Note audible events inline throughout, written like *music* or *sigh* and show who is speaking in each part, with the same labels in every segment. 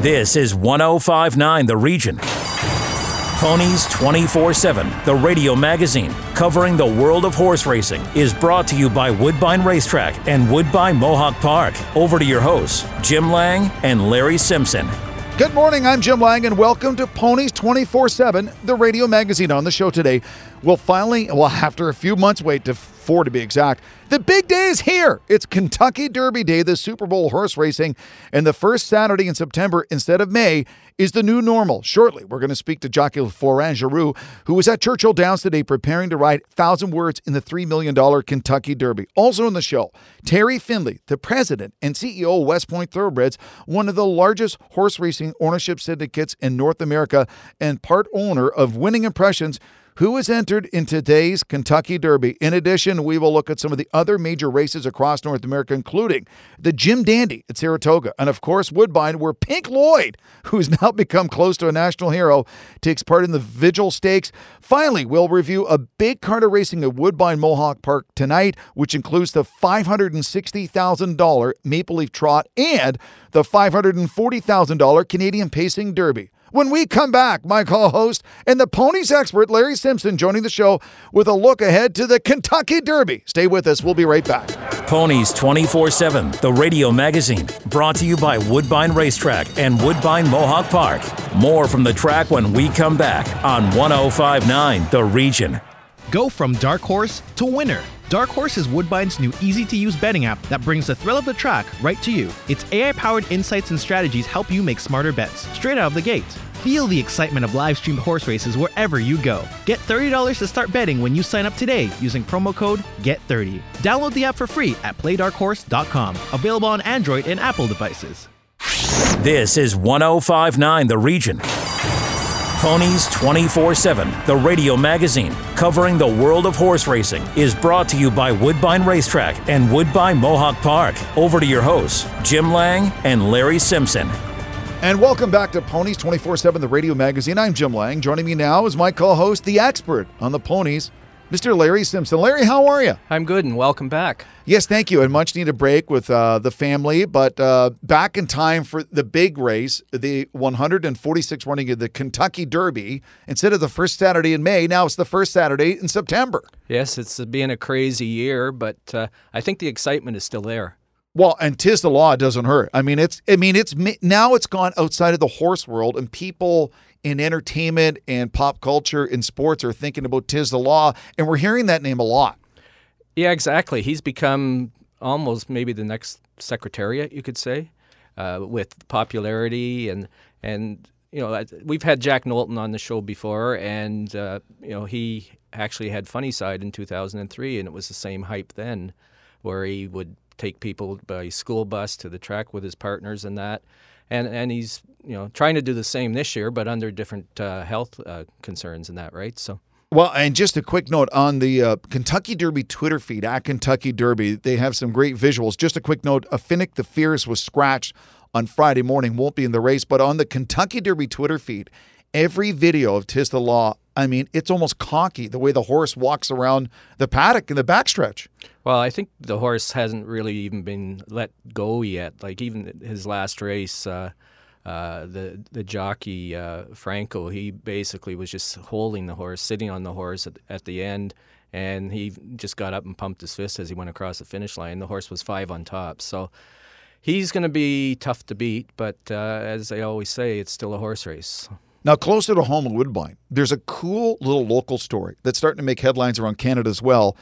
Speaker 1: This is 1059 The Region. Ponies 24 7, the radio magazine covering the world of horse racing, is brought to you by Woodbine Racetrack and Woodbine Mohawk Park. Over to your hosts, Jim Lang and Larry Simpson.
Speaker 2: Good morning, I'm Jim Lang, and welcome to Ponies 24 7, the radio magazine. On the show today, we'll finally, well, after a few months wait to four to be exact, the big day is here. It's Kentucky Derby Day, the Super Bowl horse racing, and the first Saturday in September instead of May is the new normal. Shortly, we're going to speak to jockey Florent Geroux, who was at Churchill Downs today preparing to ride 1,000 words in the $3 million Kentucky Derby. Also in the show, Terry Finley, the president and CEO of West Point Thoroughbreds, one of the largest horse racing ownership syndicates in North America and part owner of Winning Impressions who is entered in today's Kentucky Derby. In addition, we will look at some of the other major races across North America, including the Jim Dandy at Saratoga, and of course, Woodbine, where Pink Lloyd, *laughs* who's now become close to a national hero, takes part in the Vigil Stakes. Finally, we'll review a big card of racing at Woodbine Mohawk Park tonight, which includes the $560,000 Maple Leaf Trot and the $540,000 Canadian Pacing Derby. When we come back, my co host and the ponies expert, Larry Simpson, joining the show with a look ahead to the Kentucky Derby. Stay with us. We'll be right back.
Speaker 1: Ponies 24 7, the radio magazine, brought to you by Woodbine Racetrack and Woodbine Mohawk Park. More from the track when we come back on 1059 The Region.
Speaker 3: Go from dark horse to winner. Dark Horse is Woodbine's new easy to use betting app that brings the thrill of the track right to you. Its AI powered insights and strategies help you make smarter bets straight out of the gate. Feel the excitement of live streamed horse races wherever you go. Get $30 to start betting when you sign up today using promo code GET30. Download the app for free at playdarkhorse.com. Available on Android and Apple devices.
Speaker 1: This is 1059 The Region. Ponies 24 7, the radio magazine covering the world of horse racing, is brought to you by Woodbine Racetrack and Woodbine Mohawk Park. Over to your hosts, Jim Lang and Larry Simpson.
Speaker 2: And welcome back to Ponies 24 7, the radio magazine. I'm Jim Lang. Joining me now is my co host, the expert on the ponies, Mr. Larry Simpson. Larry, how are you?
Speaker 4: I'm good and welcome back.
Speaker 2: Yes, thank you. And much needed break with uh, the family, but uh, back in time for the big race, the 146 running of the Kentucky Derby. Instead of the first Saturday in May, now it's the first Saturday in September.
Speaker 4: Yes, it's been a crazy year, but uh, I think the excitement is still there.
Speaker 2: Well, and Tiz the Law doesn't hurt. I mean, it's I mean, it's now it's gone outside of the horse world, and people in entertainment and pop culture and sports are thinking about Tiz the Law, and we're hearing that name a lot.
Speaker 4: Yeah, exactly. He's become almost maybe the next secretariat, you could say, uh, with popularity and and you know we've had Jack Knowlton on the show before, and uh, you know he actually had Funny Cide in 2003, and it was the same hype then, where he would take people by school bus to the track with his partners and that. And, and he's you know trying to do the same this year, but under different uh, health uh, concerns and that, right? So.
Speaker 2: Well, and just a quick note on the uh, Kentucky Derby Twitter feed at Kentucky Derby, they have some great visuals. Just a quick note: a Finnick the Fierce was scratched on Friday morning, won't be in the race, but on the Kentucky Derby Twitter feed, every video of Tiz the Law I mean, it's almost cocky the way the horse walks around the paddock in the backstretch.
Speaker 4: Well, I think the horse hasn't really even been let go yet. Like even his last race, uh, uh, the the jockey uh, Franco, he basically was just holding the horse, sitting on the horse at, at the end, and he just got up and pumped his fist as he went across the finish line. The horse was five on top, so he's going to be tough to beat. But uh, as I always say, it's still a horse race.
Speaker 2: Now, closer to home in Woodbine, there's a cool little local story that's starting to make headlines around Canada as well.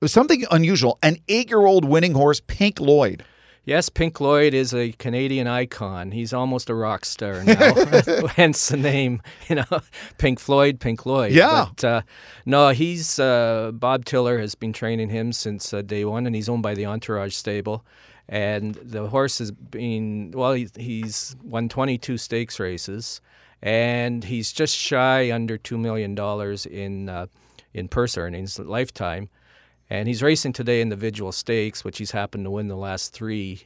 Speaker 2: It was something unusual. An eight year old winning horse, Pink Lloyd.
Speaker 4: Yes, Pink Lloyd is a Canadian icon. He's almost a rock star *laughs* now, *laughs* hence the name, *laughs* you know, Pink Floyd, Pink Lloyd.
Speaker 2: Yeah.
Speaker 4: But, uh, no, he's uh, Bob Tiller has been training him since uh, day one, and he's owned by the Entourage Stable. And the horse has been well. He, he's won 22 stakes races and he's just shy under two million dollars in uh, in purse earnings lifetime, and he's racing today in the Vigil Stakes, which he's happened to win the last three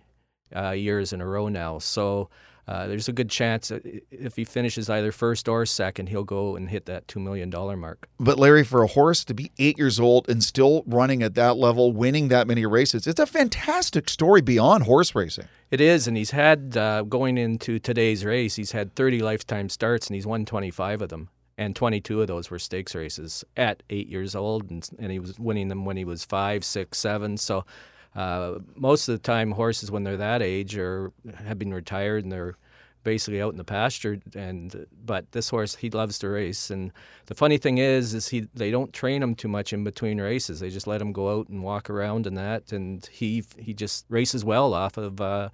Speaker 4: uh, years in a row now. So. Uh, there's a good chance that if he finishes either first or second, he'll go and hit that $2 million mark.
Speaker 2: But Larry, for a horse to be eight years old and still running at that level, winning that many races, it's a fantastic story beyond horse racing.
Speaker 4: It is, and he's had, uh, going into today's race, he's had 30 lifetime starts and he's won 25 of them. And 22 of those were stakes races at eight years old, and, and he was winning them when he was five, six, seven. So uh, most of the time, horses when they're that age or have been retired and they're basically out in the pasture. And but this horse, he loves to race. And the funny thing is, is he they don't train him too much in between races. They just let him go out and walk around and that. And he he just races well off of uh,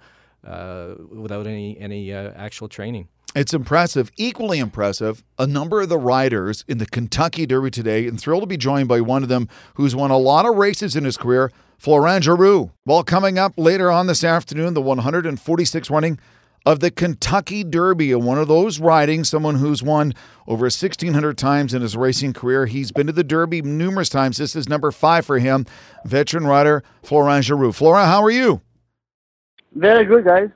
Speaker 4: uh, without any any uh, actual training.
Speaker 2: It's impressive, equally impressive. A number of the riders in the Kentucky Derby today, and thrilled to be joined by one of them who's won a lot of races in his career, Florent Geroux. Well, coming up later on this afternoon, the 146th running of the Kentucky Derby, and one of those riding, someone who's won over 1,600 times in his racing career. He's been to the Derby numerous times. This is number five for him, veteran rider Florent Geroux. Florent, how are you?
Speaker 5: Very good, guys.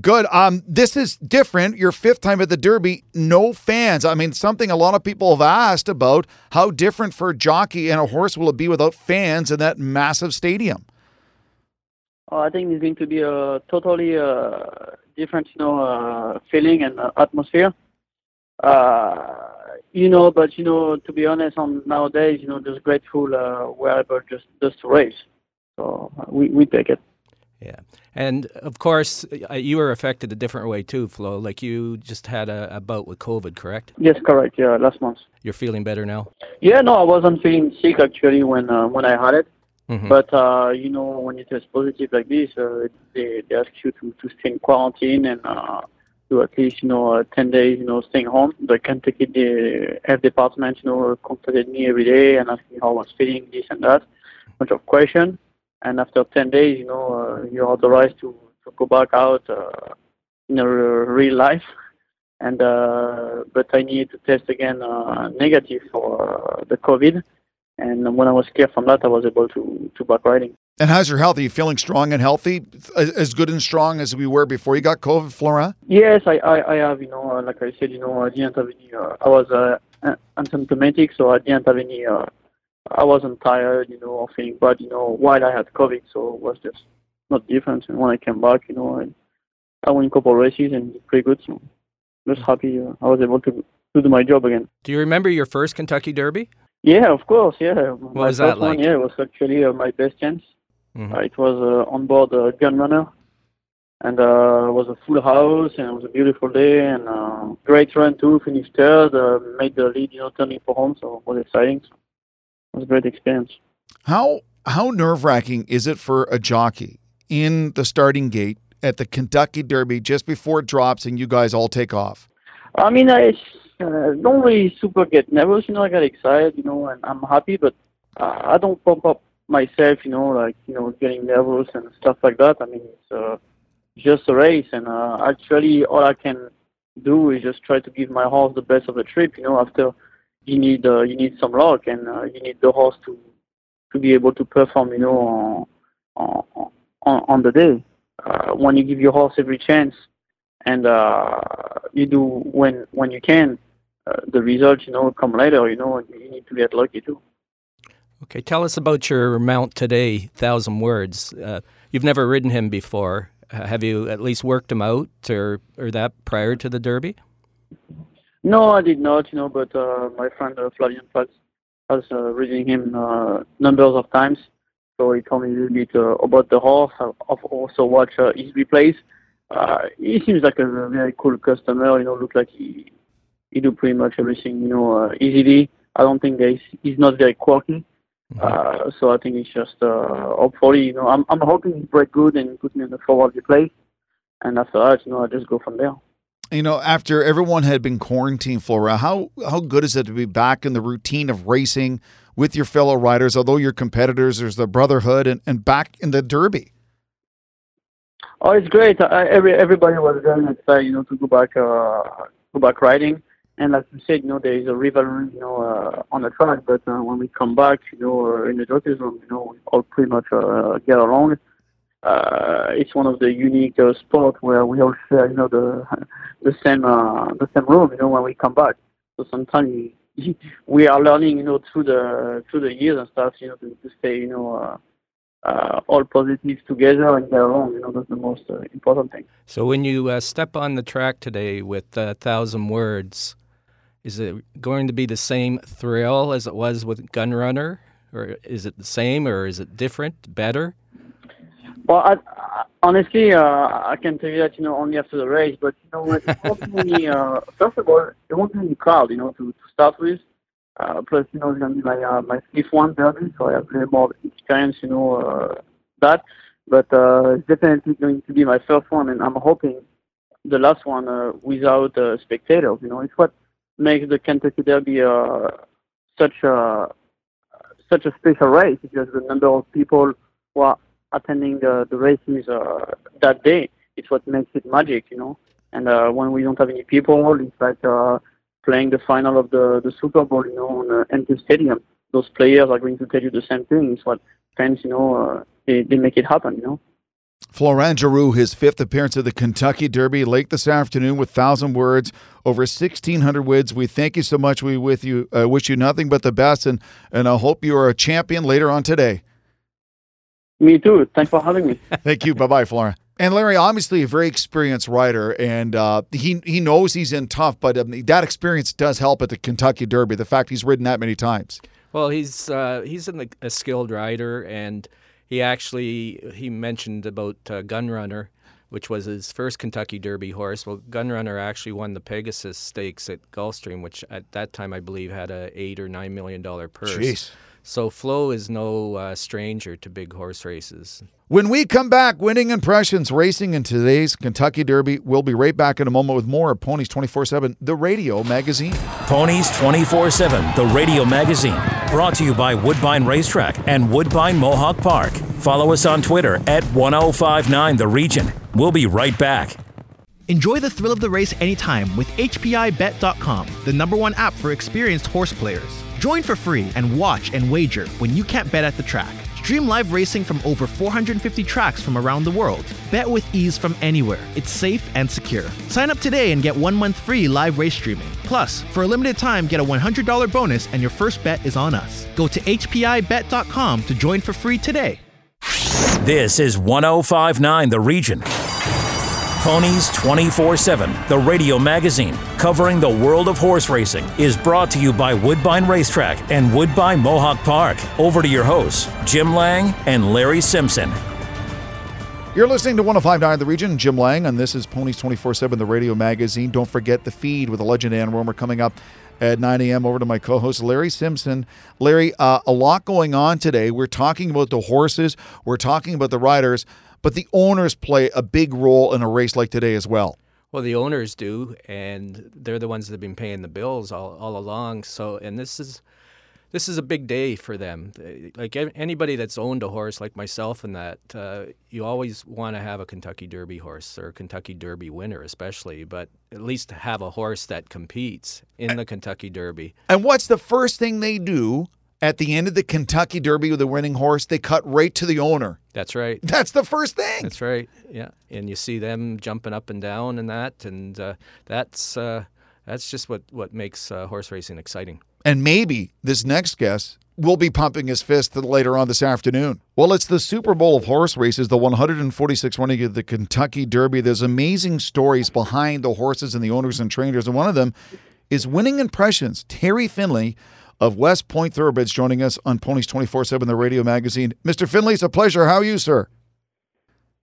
Speaker 2: Good. Um, this is different. Your fifth time at the Derby, no fans. I mean, something a lot of people have asked about how different for a jockey and a horse will it be without fans in that massive stadium?
Speaker 5: Uh, I think it's going to be a totally uh, different, you know, uh, feeling and uh, atmosphere. Uh, you know, but you know, to be honest, on nowadays, you know, just grateful uh, just just to race. So uh, we we take it.
Speaker 4: Yeah, and of course, uh, you were affected a different way too, Flo. Like you just had a, a bout with COVID, correct?
Speaker 5: Yes, correct. Yeah, last month.
Speaker 4: You're feeling better now.
Speaker 5: Yeah, no, I wasn't feeling sick actually when uh, when I had it.
Speaker 4: Mhm.
Speaker 5: But uh, you know, when you test positive like this, uh, they they ask you to to stay in quarantine and uh, do at least you know uh, ten days, you know, staying home. The Kentucky the health department, you know, contacted me every day and asked me how I was feeling, this and that, bunch of questions. And after ten days, you know, uh, you're authorized to to go back out uh, in a real life. *laughs* And uh, but I needed to test again uh, negative for uh, the COVID. And when I was clear from that, I was able to to back riding.
Speaker 2: And how's your health? Are you feeling strong and healthy, as good and strong as we were before you got COVID, Florent?
Speaker 5: Yes, I, I, I have, you know, uh, like I said, you know, I didn't have any, uh, I was uh, asymptomatic, so I didn't have any, uh, I wasn't tired, you know, or feeling bad, you know, while I had COVID, so it was just not different. And when I came back, you know, I, I won a couple of races and pretty good, so just happy uh, I was able to, to do my job again.
Speaker 4: Do you remember your first Kentucky Derby?
Speaker 5: Yeah, of course, yeah. What my
Speaker 4: was that
Speaker 5: first one,
Speaker 4: like?
Speaker 5: yeah, it was actually uh, my best chance.
Speaker 4: Mhm.
Speaker 5: Uh, it was uh, on board uh, Gun Runner, and uh, it was a full house, and it was a beautiful day, and uh, great run too. Finished third, uh, made the lead, you know, turning for home, so it was exciting. So was a great experience.
Speaker 2: How how nerve wracking is it for a jockey in the starting gate at the Kentucky Derby just before it drops and you guys all take off?
Speaker 5: I mean, I uh, don't really super get nervous, you know. I get excited, you know, and I'm happy, but uh, I don't pump up myself, you know, like you know, getting nervous and stuff like that. I mean, it's uh, just a race, and uh, actually, all I can do is just try to give my horse the best of the trip. You know, after you need uh, you need some luck, and uh, you need the horse to to be able to perform, you know, on on, on, the day. Uh, when you give your horse every chance, and uh, you do when when you can, uh, the results, you know, come later. You know, you need to get lucky too.
Speaker 4: Okay, tell us about your mount today, Thousand Words. Uh, you've never ridden him before. Have you at least worked him out or, or that prior to the Derby?
Speaker 5: No, I did not, you know, but uh, my friend uh, Flavien Falz has uh, reading him uh, numbers of times. So he told me a little bit uh, about the horse. I've I've also watched uh, his replays. Uh, he seems like a very cool customer. You know, look like he he do pretty much everything. You know, uh, easily. I don't think that he's, he's not very quirky. Uh, so I think it's just uh, hopefully, you know, I'm I'm hoping he break good and put me in the forward replay. And after that, you know, I just go from there.
Speaker 2: You know, after everyone had been quarantined, Florent, how how good is it to be back in the routine of racing with your fellow riders? Although you're competitors, there's the brotherhood and, and back in the Derby.
Speaker 5: Oh, it's great. I, every everybody was very excited, you know, to go back, uh, go back riding. And like you said, you know, there is a rivalry, you know, uh, on the track. But uh, when we come back, you know, uh, in the jockeys room, you know, we all pretty much uh, get along. Uh, it's one of the unique uh, where we all share, you know, the *laughs* the same uh, the same room, you know, when we come back. So sometimes *laughs* we, are learning, you know, through the through the years and stuff, you know, to, to stay, you know, uh, uh, all positive together and get along. You know, that's the most uh, important thing.
Speaker 4: So when you uh, step on the track today with a thousand words, is it going to be the same thrill as it was with Gun Runner, or is it the same, or is it different, better?
Speaker 5: Well, I, I, honestly, uh, I can tell you that you know only after the race. But you know, it won't be uh, first of all, it won't be any crowd. You know, to, to start with. Uh, plus, you know, it's gonna be my uh, my fifth one derby, so I have a little more experience. You know, uh, that. But uh, it's definitely going to be my first one, and I'm hoping the last one uh, without uh, spectators. You know, it's what makes the Kentucky Derby uh, such a such a special race because the number of people who are attending the, the races uh, that day. It's what makes it magic, you know. And uh, when we don't have any people, it's like uh, playing the final of the, the Super Bowl, you know, on an empty stadium. Those players are going to tell you the same thing. It's what fans, you know, uh, they, they make it happen, you know.
Speaker 2: Florent Geroux, his fifth appearance at the Kentucky Derby, late this afternoon with thousand words, over sixteen hundred words. We thank you so much. We with you, uh, wish you nothing but the best, and and I hope you are a champion later on today.
Speaker 5: Me too. Thanks for having me. *laughs*
Speaker 2: Thank you. bye bye, Florent. And Larry, obviously a very experienced rider, and uh, he he knows he's in tough, but um, that experience does help at the Kentucky Derby. The fact he's ridden that many times.
Speaker 4: Well, he's uh, he's a, a skilled rider, and he actually he mentioned about uh, Gun Runner, which was his first Kentucky Derby horse. Well, Gun Runner actually won the Pegasus Stakes at Gulfstream, which at that time I believe had a eight or nine million dollar purse.
Speaker 2: Jeez.
Speaker 4: So Flo is no uh, stranger to big horse races.
Speaker 2: When we come back, winning impressions racing in today's Kentucky Derby. We'll be right back in a moment with more of Ponies 24 7, the radio magazine.
Speaker 1: Ponies 24 7, the radio magazine. Brought to you by Woodbine Racetrack and Woodbine Mohawk Park. Follow us on Twitter at 1059 The Region. We'll be right back.
Speaker 3: Enjoy the thrill of the race anytime with HPIBet.com, the number one app for experienced horse players. Join for free and watch and wager when you can't bet at the track. Stream live racing from over 450 tracks from around the world. Bet with ease from anywhere. It's safe and secure. Sign up today and get one month free live race streaming. Plus, for a limited time, get a $100 bonus and your first bet is on us. Go to HPIBet.com to join for free today.
Speaker 1: This is 1059 The Region. Ponies 24 7, the radio magazine covering the world of horse racing, is brought to you by Woodbine Racetrack and Woodbine Mohawk Park. Over to your hosts, Jim Lang and Larry Simpson.
Speaker 2: You're listening to 1059 The Region, Jim Lang, and this is Ponies 24 7, the radio magazine. Don't forget the feed with the legend Ann Rohmer coming up at 9 a.m. Over to my co host, Larry Simpson. Larry, uh, a lot going on today. We're talking about the horses, we're talking about the riders but the owners play a big role in a race like today as well.
Speaker 4: Well, the owners do, and they're the ones that have been paying the bills all, all along. So, and this is this is a big day for them. Like anybody that's owned a horse, like myself, and that uh, you always want to have a Kentucky Derby horse or a Kentucky Derby winner, especially, but at least have a horse that competes in the Kentucky Derby.
Speaker 2: And what's the first thing they do at the end of the Kentucky Derby with the winning horse, they cut right to the owner.
Speaker 4: That's right. *laughs*
Speaker 2: That's the first thing.
Speaker 4: That's right. Yeah, and you see them jumping up and down and that, and uh, that's uh, that's just what what makes uh, horse racing exciting.
Speaker 2: And maybe this next guest will be pumping his fist later on this afternoon. Well, it's the Super Bowl of horse races, the 146 running of the Kentucky Derby. There's amazing stories behind the horses and the owners and trainers, and one of them is winning impressions. Terry Finley of West Point Thoroughbreds joining us on Ponies 24 7, the radio magazine. Mr. Finley, it's a pleasure. How are you, sir?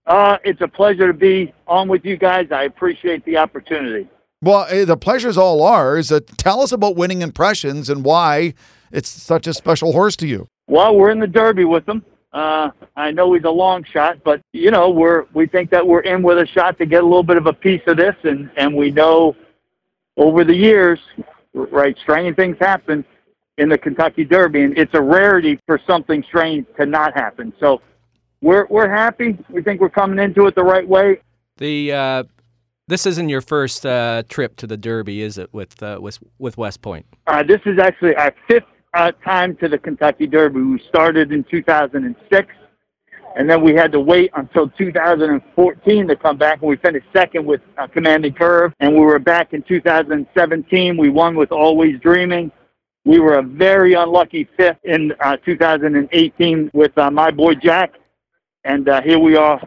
Speaker 6: Uh, it's a pleasure to be on with you guys. I appreciate the opportunity.
Speaker 2: Well, eh, the pleasure's all ours. Uh, tell us about winning impressions and why it's such a special horse to you.
Speaker 6: Well, we're in the Derby with him. Uh, I know he's a long shot, but you know we're we think that we're in with a shot to get a little bit of a piece of this, and and we know over the years, right, strange things happen in the Kentucky Derby, and it's a rarity for something strange to not happen. So we're we're happy. We think we're coming into it the right way.
Speaker 4: The uh, this isn't your first uh, trip to the Derby, is it? With uh, with with West Point.
Speaker 6: Uh, this is actually our fifth uh, time to the Kentucky Derby. We started in 2006, and then we had to wait until 2014 to come back, and we finished second with uh, Commanding Curve, and we were back in 2017. We won with Always Dreaming. We were a very unlucky fifth in uh, 2018 with uh, my boy Jack, and uh, here we are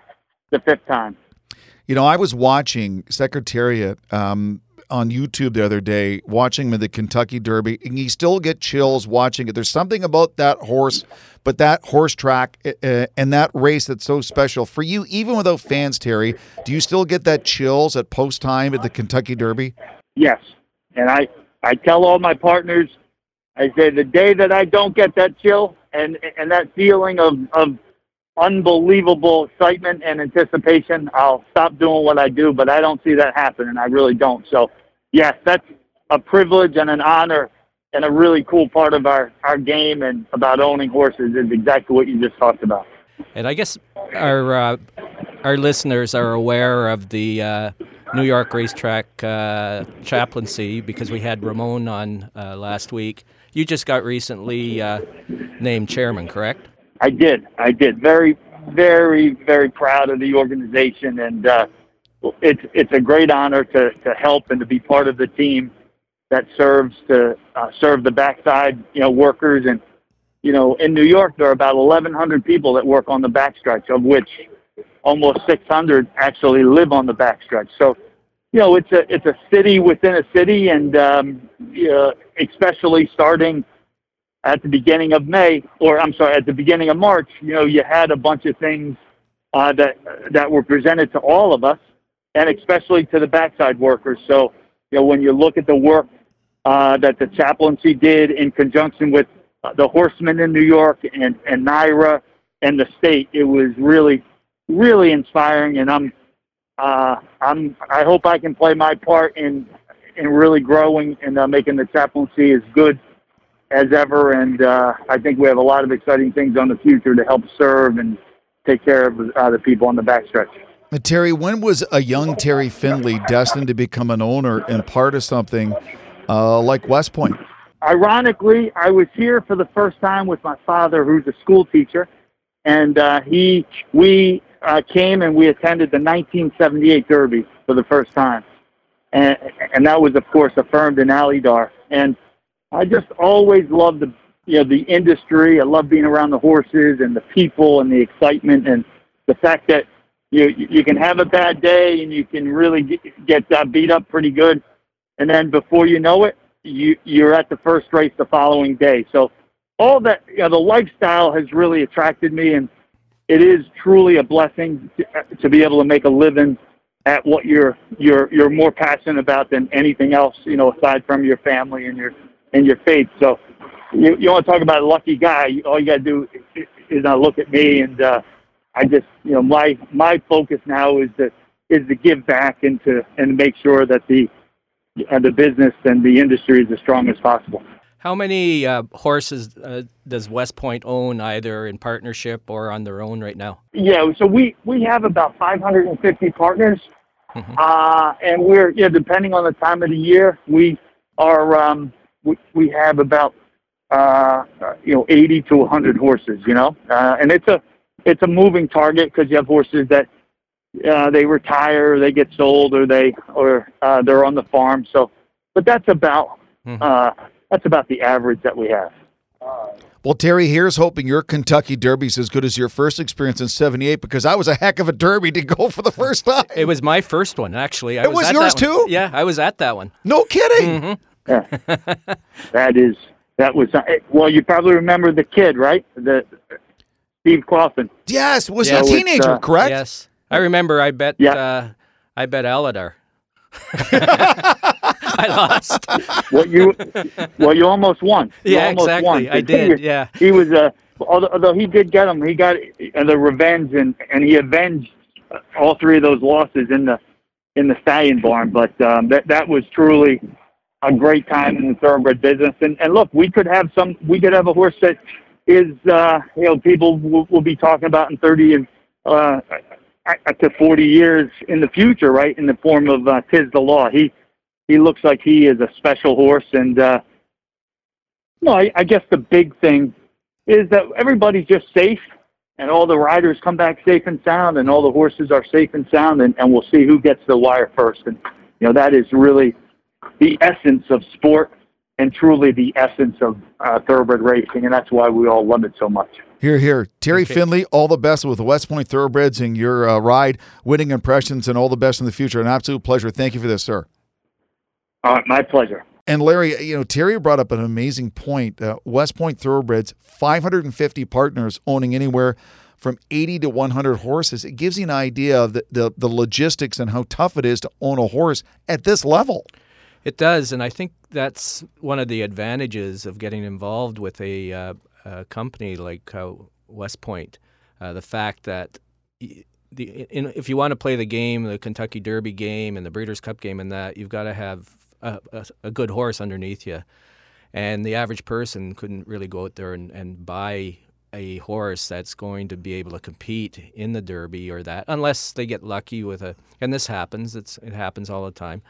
Speaker 6: the fifth time.
Speaker 2: You know, I was watching Secretariat um, on YouTube the other day, watching him in the Kentucky Derby, and you still get chills watching it. There's something about that horse, but that horse track uh, and that race that's so special for you, even without fans. Terry, do you still get that chills at post time at the Kentucky Derby?
Speaker 6: Yes, and I I tell all my partners, I say the day that I don't get that chill and and that feeling of of unbelievable excitement and anticipation, I'll stop doing what I do. But I don't see that happening. And I really don't. So yes, that's a privilege and an honor and a really cool part of our, our game and about owning horses is exactly what you just talked about.
Speaker 4: And I guess our uh, our listeners are aware of the uh, New York racetrack uh, chaplaincy because we had Ramon on uh, last week. You just got recently uh, named chairman, correct?
Speaker 6: I did. I did. Very, very, very proud of the organization, and uh, it's it's a great honor to to help and to be part of the team that serves to uh, serve the backside, you know, workers. And you know, in New York, there are about 1,100 people that work on the backstretch, of which almost 600 actually live on the backstretch. So, you know, it's a it's a city within a city, and um, uh, especially starting at the beginning of May, or I'm sorry, at the beginning of March, you know, you had a bunch of things uh, that that were presented to all of us, and especially to the backside workers. So, you know, when you look at the work uh, that the chaplaincy did in conjunction with uh, the horsemen in New York and and NYRA and the state, it was really, really inspiring. And I'm, uh, I'm, I hope I can play my part in in really growing and uh, making the chaplaincy as good as ever. And uh, I think we have a lot of exciting things on the future to help serve and take care of uh, the people on the backstretch.
Speaker 2: Terry, when was a young Terry Finley destined to become an owner and part of something uh, like West Point?
Speaker 6: Ironically, I was here for the first time with my father, who's a school teacher, and uh, he we uh, came and we attended the 1978 Derby for the first time, and and that was of course affirmed in Alydar. And I just always loved the you know the industry. I love being around the horses and the people and the excitement and the fact that you you can have a bad day and you can really get, get uh, beat up pretty good, and then before you know it, you you're at the first race the following day. So all that you know, the lifestyle has really attracted me, and it is truly a blessing to, to be able to make a living at what you're you're you're more passionate about than anything else. You know, aside from your family and your and your faith. So you, you want to talk about a lucky guy? All you got to do is, is not look at me, and uh, I just you know my my focus now is to is to give back and to and make sure that the uh, the business and the industry is as strong as possible.
Speaker 4: How many uh, horses uh, does West Point own, either in partnership or on their own right now?
Speaker 6: Yeah, so we we have about 550 partners, mm-hmm. uh, and we're you know, depending on the time of the year, we are um, we, we have about uh, you know 80 to 100 horses, you know, uh, and it's a it's a moving target because you have horses that uh, they retire, or they get sold, or they or uh, they're on the farm. So, but that's about mm-hmm. That's about the average that we have.
Speaker 2: Well, Terry, here's hoping your Kentucky Derby's as good as your first experience in '78 because I was a heck of a Derby to go for the first time.
Speaker 4: It was my first one, actually. I
Speaker 2: it was,
Speaker 4: was
Speaker 2: yours too.
Speaker 4: Yeah, I was at that one.
Speaker 2: No kidding.
Speaker 4: Mm-hmm.
Speaker 6: that is that was uh, well. You probably remember the kid, right? The Steve Cauthen.
Speaker 2: Yes, was yeah, a teenager, uh, correct?
Speaker 4: Yes, I remember. I bet. Yeah. Uh, I bet Alydar. *laughs* *laughs* I lost.
Speaker 6: Well, you well, you almost won. You
Speaker 4: yeah,
Speaker 6: almost
Speaker 4: exactly.
Speaker 6: Won.
Speaker 4: I did.
Speaker 6: He,
Speaker 4: yeah.
Speaker 6: He was uh, although, although he did get him, he got the revenge, and and he avenged all three of those losses in the in the stallion barn. But um, that that was truly a great time in the thoroughbred business. And and look, we could have some. We could have a horse that is uh, you know people will, will be talking about in thirty and uh, up to forty years in the future, right? In the form of uh, Tiz the Law. He he looks like he is a special horse, and uh, no, I, I guess the big thing is that everybody's just safe and all the riders come back safe and sound, and all the horses are safe and sound, and, and we'll see who gets the wire first. And you know that is really the essence of sport and truly the essence of uh, thoroughbred racing, and that's why we all love it so much.
Speaker 2: Here, here. Terry okay. Finley, all the best with the West Point Thoroughbreds and your uh, ride, winning impressions, and all the best in the future. An absolute pleasure. Thank you for this, sir.
Speaker 6: All right, my pleasure.
Speaker 2: And Larry, you know, Terry brought up an amazing point. Uh, West Point Thoroughbreds, 550 partners owning anywhere from 80 to 100 horses. It gives you an idea of the, the, the logistics and how tough it is to own a horse at this level.
Speaker 4: It does, and I think that's one of the advantages of getting involved with a, uh, a company like uh, West Point. Uh, the fact that the, in, if you want to play the game, the Kentucky Derby game and the Breeders' Cup game, and that you've got to have a, a, good horse underneath you. And the average person couldn't really go out there and, and buy a horse that's going to be able to compete in the Derby or that, unless they get lucky with a. And this happens; it's it happens all the time.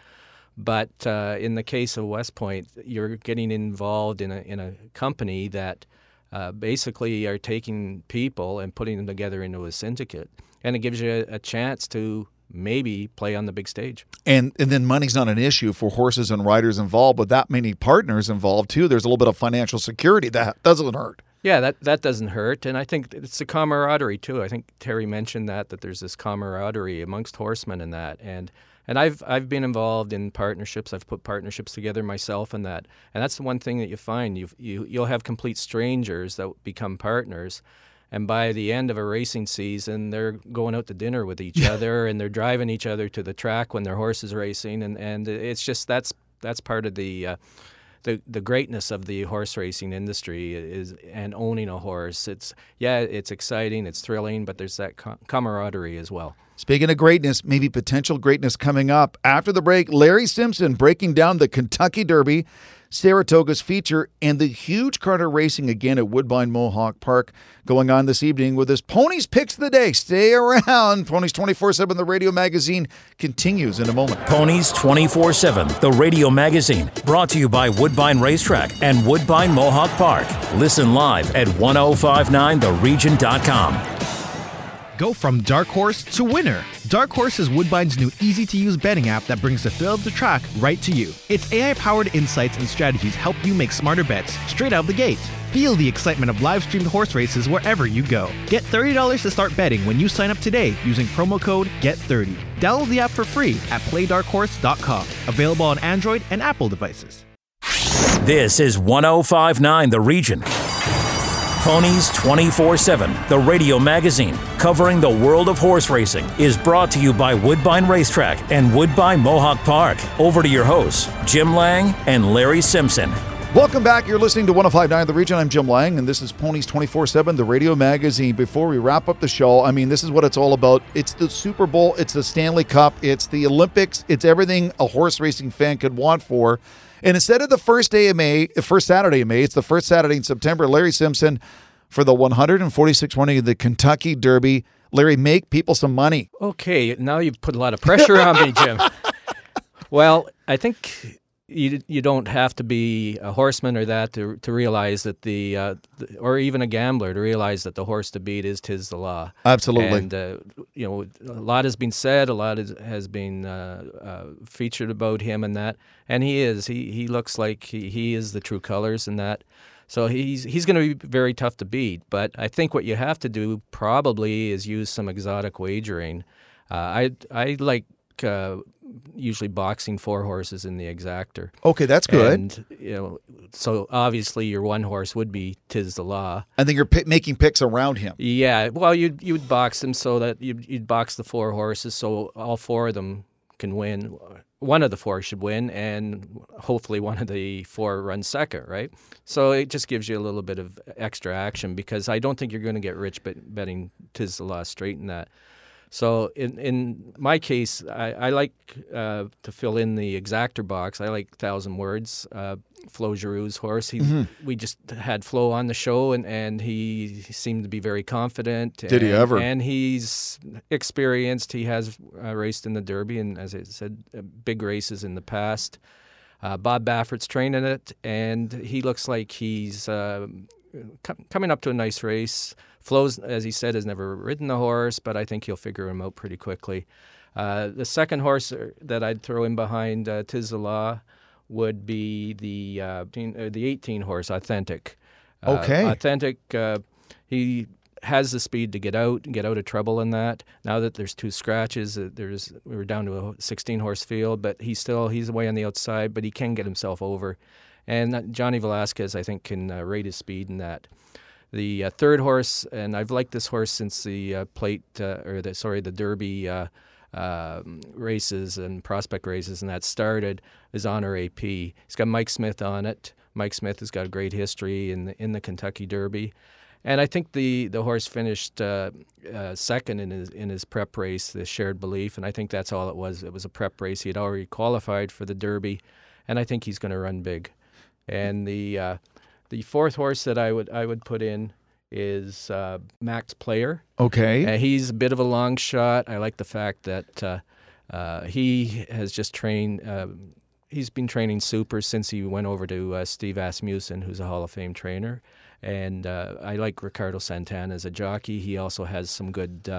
Speaker 4: But uh, in the case of West Point, you're getting involved in a in a company that uh, basically are taking people and putting them together into a syndicate, and it gives you a, a chance to maybe play on the big stage.
Speaker 2: And and then money's not an issue for horses and riders involved, but that many partners involved too. There's a little bit of financial security that doesn't hurt.
Speaker 4: Yeah, that that doesn't hurt, and I think it's the camaraderie too. I think Terry mentioned that that there's this camaraderie amongst horsemen and that, and and I've I've been involved in partnerships. I've put partnerships together myself and that, and that's the one thing that you find. You you you'll have complete strangers that become partners, and by the end of a racing season, they're going out to dinner with each *laughs* other and they're driving each other to the track when their horse is racing, and and it's just that's that's part of the. Uh, the the greatness of the horse racing industry is and owning a horse. It's yeah, it's exciting, it's thrilling, but there's that camaraderie as well.
Speaker 2: Speaking of greatness, maybe potential greatness coming up after the break. Larry Simpson breaking down the Kentucky Derby Saratoga's feature, and the huge Carter racing again at Woodbine Mohawk Park going on this evening with his Ponies Picks of the Day. Stay around. Ponies 24 7, the radio magazine continues in a moment.
Speaker 1: Ponies 24 7, the radio magazine, brought to you by Woodbine Racetrack and Woodbine Mohawk Park. Listen live at 1059theregion.com.
Speaker 3: Go from dark horse to winner. Dark Horse is Woodbine's new easy to use betting app that brings the thrill of the track right to you. Its AI powered insights and strategies help you make smarter bets straight out of the gate. Feel the excitement of live streamed horse races wherever you go. Get $30 to start betting when you sign up today using promo code GET30. Download the app for free at playdarkhorse.com. Available on Android and Apple devices.
Speaker 1: This is 1059 The Region. Ponies 24 7, the radio magazine covering the world of horse racing, is brought to you by Woodbine Racetrack and Woodbine Mohawk Park. Over to your hosts, Jim Lang and Larry Simpson.
Speaker 2: Welcome back. You're listening to 1059 The Region. I'm Jim Lang, and this is Ponies 24 7, the radio magazine. Before we wrap up the show, I mean, this is what it's all about. It's the Super Bowl, it's the Stanley Cup, it's the Olympics, it's everything a horse racing fan could want for. And instead of the first day of May, first Saturday of May, it's the first Saturday in September. Larry Simpson for the 146 running of the Kentucky Derby. Larry, make people some money.
Speaker 4: Okay, now you've put a lot of pressure on me, Jim. *laughs* well, I think you you don't have to be a horseman or that to to realize that the, uh, the, or even a gambler to realize that the horse to beat is Tiz the Law.
Speaker 2: Absolutely.
Speaker 4: And uh, you know, a lot has been said, a lot is, has been uh, uh, featured about him and that, and he is. He he looks like he, he is the true colors and that. So he's he's going to be very tough to beat. But I think what you have to do probably is use some exotic wagering. Uh, I I like uh, usually boxing four horses in the exacta.
Speaker 2: Okay, that's good.
Speaker 4: And you know, so obviously your one horse would be Tiz the Law.
Speaker 2: I think you're p- making picks around him.
Speaker 4: Yeah, well, you you would box them so that you'd, you'd box the four horses so all four of them can win. One of the four should win, and hopefully one of the four runs second, right? So it just gives you a little bit of extra action because I don't think you're going to get rich betting Tiz the Law straight in that. So in in my case, I, I like uh, to fill in the exacta box. I like thousand words. Uh, Flo Geroux's horse. He, mm-hmm. We just had Flo on the show, and, and he seemed to be very confident.
Speaker 2: Did
Speaker 4: and,
Speaker 2: he ever?
Speaker 4: And he's experienced. He has uh, raced in the Derby, and as I said, uh, big races in the past. Uh, Bob Baffert's training it, and he looks like he's uh, coming up to a nice race. Flows, as he said, has never ridden the horse, but I think he'll figure him out pretty quickly. Uh, the second horse uh, that I'd throw in behind uh, Tiz the Law would be the uh, the 18 horse Authentic.
Speaker 2: Uh, okay.
Speaker 4: Authentic. Uh, he has the speed to get out and get out of trouble in that. Now that there's two scratches, there's we are down to a 16 horse field, but he's still he's away on the outside, but he can get himself over. And Johnny Velazquez, I think, can rate his speed in that. The uh, third horse, and I've liked this horse since the uh, plate, uh, or the sorry, the Derby um, races and prospect races, and that started, is Honor AP. He's got Mike Smith on it. Mike Smith has got a great history in the, in the Kentucky Derby. And I think the, the horse finished uh, uh, second in his in his prep race, the Shared Belief, and I think that's all it was. It was a prep race. He had already qualified for the Derby, and I think he's going to run big. And the uh, the fourth horse that I would I would put in is uh, Max Player.
Speaker 2: Okay.
Speaker 4: Uh, he's a bit of a long shot. I like the fact that uh, uh he has just trained. Uh, he's been training super since he went over to uh, Steve Asmussen, who's a Hall of Fame trainer. And I like Ricardo Santana as a jockey. He also has some good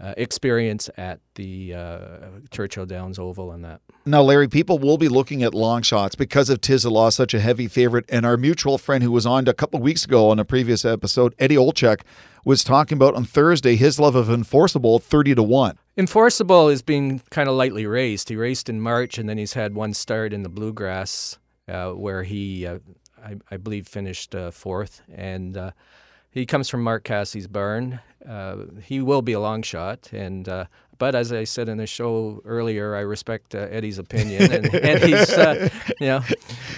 Speaker 4: uh, experience at the uh, Churchill Downs Oval and that.
Speaker 2: Now, Larry, people will be looking at long shots because of Tiz the Law, such a heavy favorite. And our mutual friend who was on a couple of weeks ago on a previous episode, Eddie Olczyk, was talking about on Thursday his love of Enforceable 30 to 1.
Speaker 4: Enforceable is being kind of lightly raced. He raced in March and then he's had one start in the Bluegrass uh, where he, uh, I, I, believe, finished uh, fourth. And uh, he comes from Mark Casse's barn. Uh, he will be a long shot, and uh, but as I said in the show earlier, I respect uh, Eddie's opinion, and, *laughs* and he's uh, you know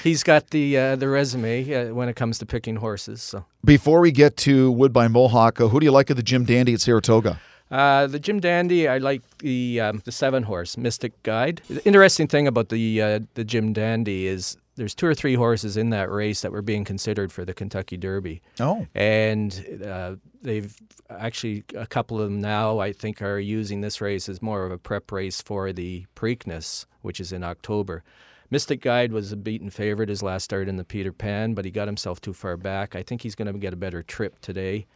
Speaker 4: he's got the uh, the resume uh, when it comes to picking horses. So
Speaker 2: before we get to Woodbine Mohawk, who do you like of the Jim Dandy at Saratoga?
Speaker 4: Uh, the Jim Dandy, I like the um, the seven horse Mystic Guide. The interesting thing about the uh, the Jim Dandy is there's two or three horses in that race that were being considered for the Kentucky Derby.
Speaker 2: Oh,
Speaker 4: and uh, they've actually a couple of them now I think are using this race as more of a prep race for the Preakness, which is in October. Mystic Guide was a beaten favorite his last start in the Peter Pan, but he got himself too far back. I think he's going to get a better trip today.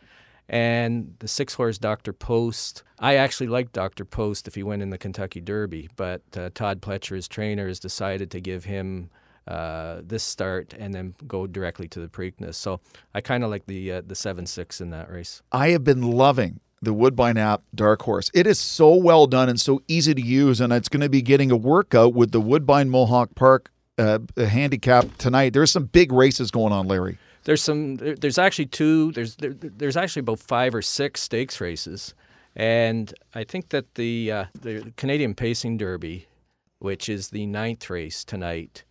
Speaker 4: And the six horse Dr. Post, I actually like Dr. Post if he went in the Kentucky Derby, but uh, Todd Pletcher, his trainer, has decided to give him uh, this start and then go directly to the Preakness. So I kind of like the uh, the seven six in that race.
Speaker 2: I have been loving the Woodbine app Dark Horse. It is so well done and so easy to use, and it's going to be getting a workout with the Woodbine Mohawk Park uh, handicap tonight. There's some big races going on, Larry.
Speaker 4: There's some. There's actually two. There's there, there's actually about five or six stakes races, and I think that the uh, the Canadian Pacing Derby, which is the ninth race tonight,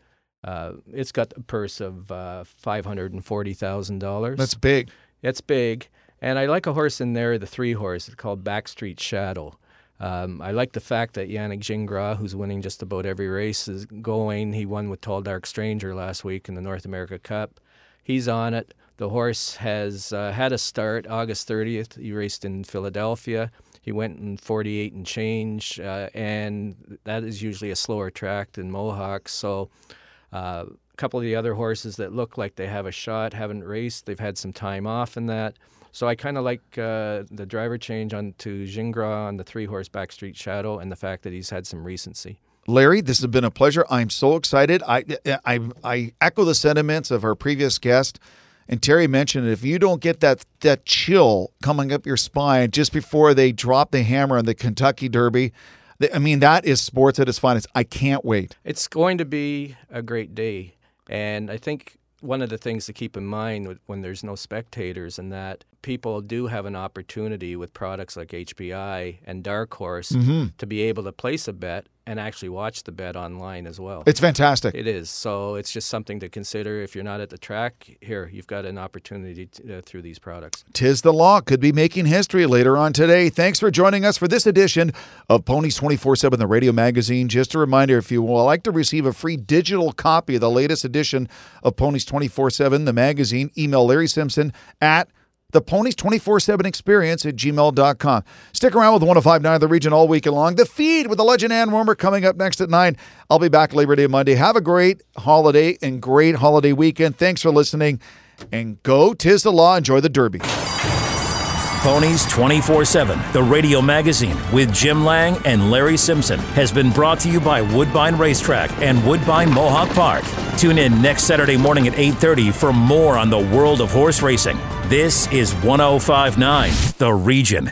Speaker 4: uh, it's got a purse of uh, five hundred and forty thousand dollars.
Speaker 2: That's big.
Speaker 4: It's big, and I like a horse in there, the three horse. It's called Backstreet Shadow. Um, I like the fact that Yannick Gingras, who's winning just about every race, is going. He won with Tall Dark Stranger last week in the North America Cup. He's on it. The horse has uh, had a start August 30th. He raced in Philadelphia. He went in 48 and change, uh, and that is usually a slower track than Mohawk. So uh, a couple of the other horses that look like they have a shot haven't raced. They've had some time off in that. So I kind of like uh, the driver change on to Gingras on the three horse Backstreet Shadow and the fact that he's had some recency.
Speaker 2: Larry, this has been a pleasure. I'm so excited. I, I, I echo the sentiments of our previous guest. And Terry mentioned if you don't get that that chill coming up your spine just before they drop the hammer on the Kentucky Derby, I mean, that is sports at its finest. I can't wait.
Speaker 4: It's going to be a great day. And I think one of the things to keep in mind when there's no spectators and that people do have an opportunity with products like HPI and Dark Horse mm-hmm. to be able to place a bet and actually watch the bet online as well.
Speaker 2: It's fantastic.
Speaker 4: It is. So it's just something to consider. If you're not at the track, here, you've got an opportunity to, uh, through these products.
Speaker 2: Tiz the Law could be making history later on today. Thanks for joining us for this edition of Ponies 24 7, the radio magazine. Just a reminder if you would like to receive a free digital copy of the latest edition of Ponies 24 7, the magazine, email Larry Simpson at the Ponies 24 7 experience at gmail.com. Stick around with 1059 The Region all week long. The feed with the legend Ann Rohmer coming up next at 9. I'll be back Labor Day Monday. Have a great holiday and great holiday weekend. Thanks for listening and go Tiz the Law. Enjoy the Derby.
Speaker 1: Ponies 24 7, the radio magazine with Jim Lang and Larry Simpson, has been brought to you by Woodbine Racetrack and Woodbine Mohawk Park. Tune in next Saturday morning at 8:30 for more on the world of horse racing. This is 1059 The Region.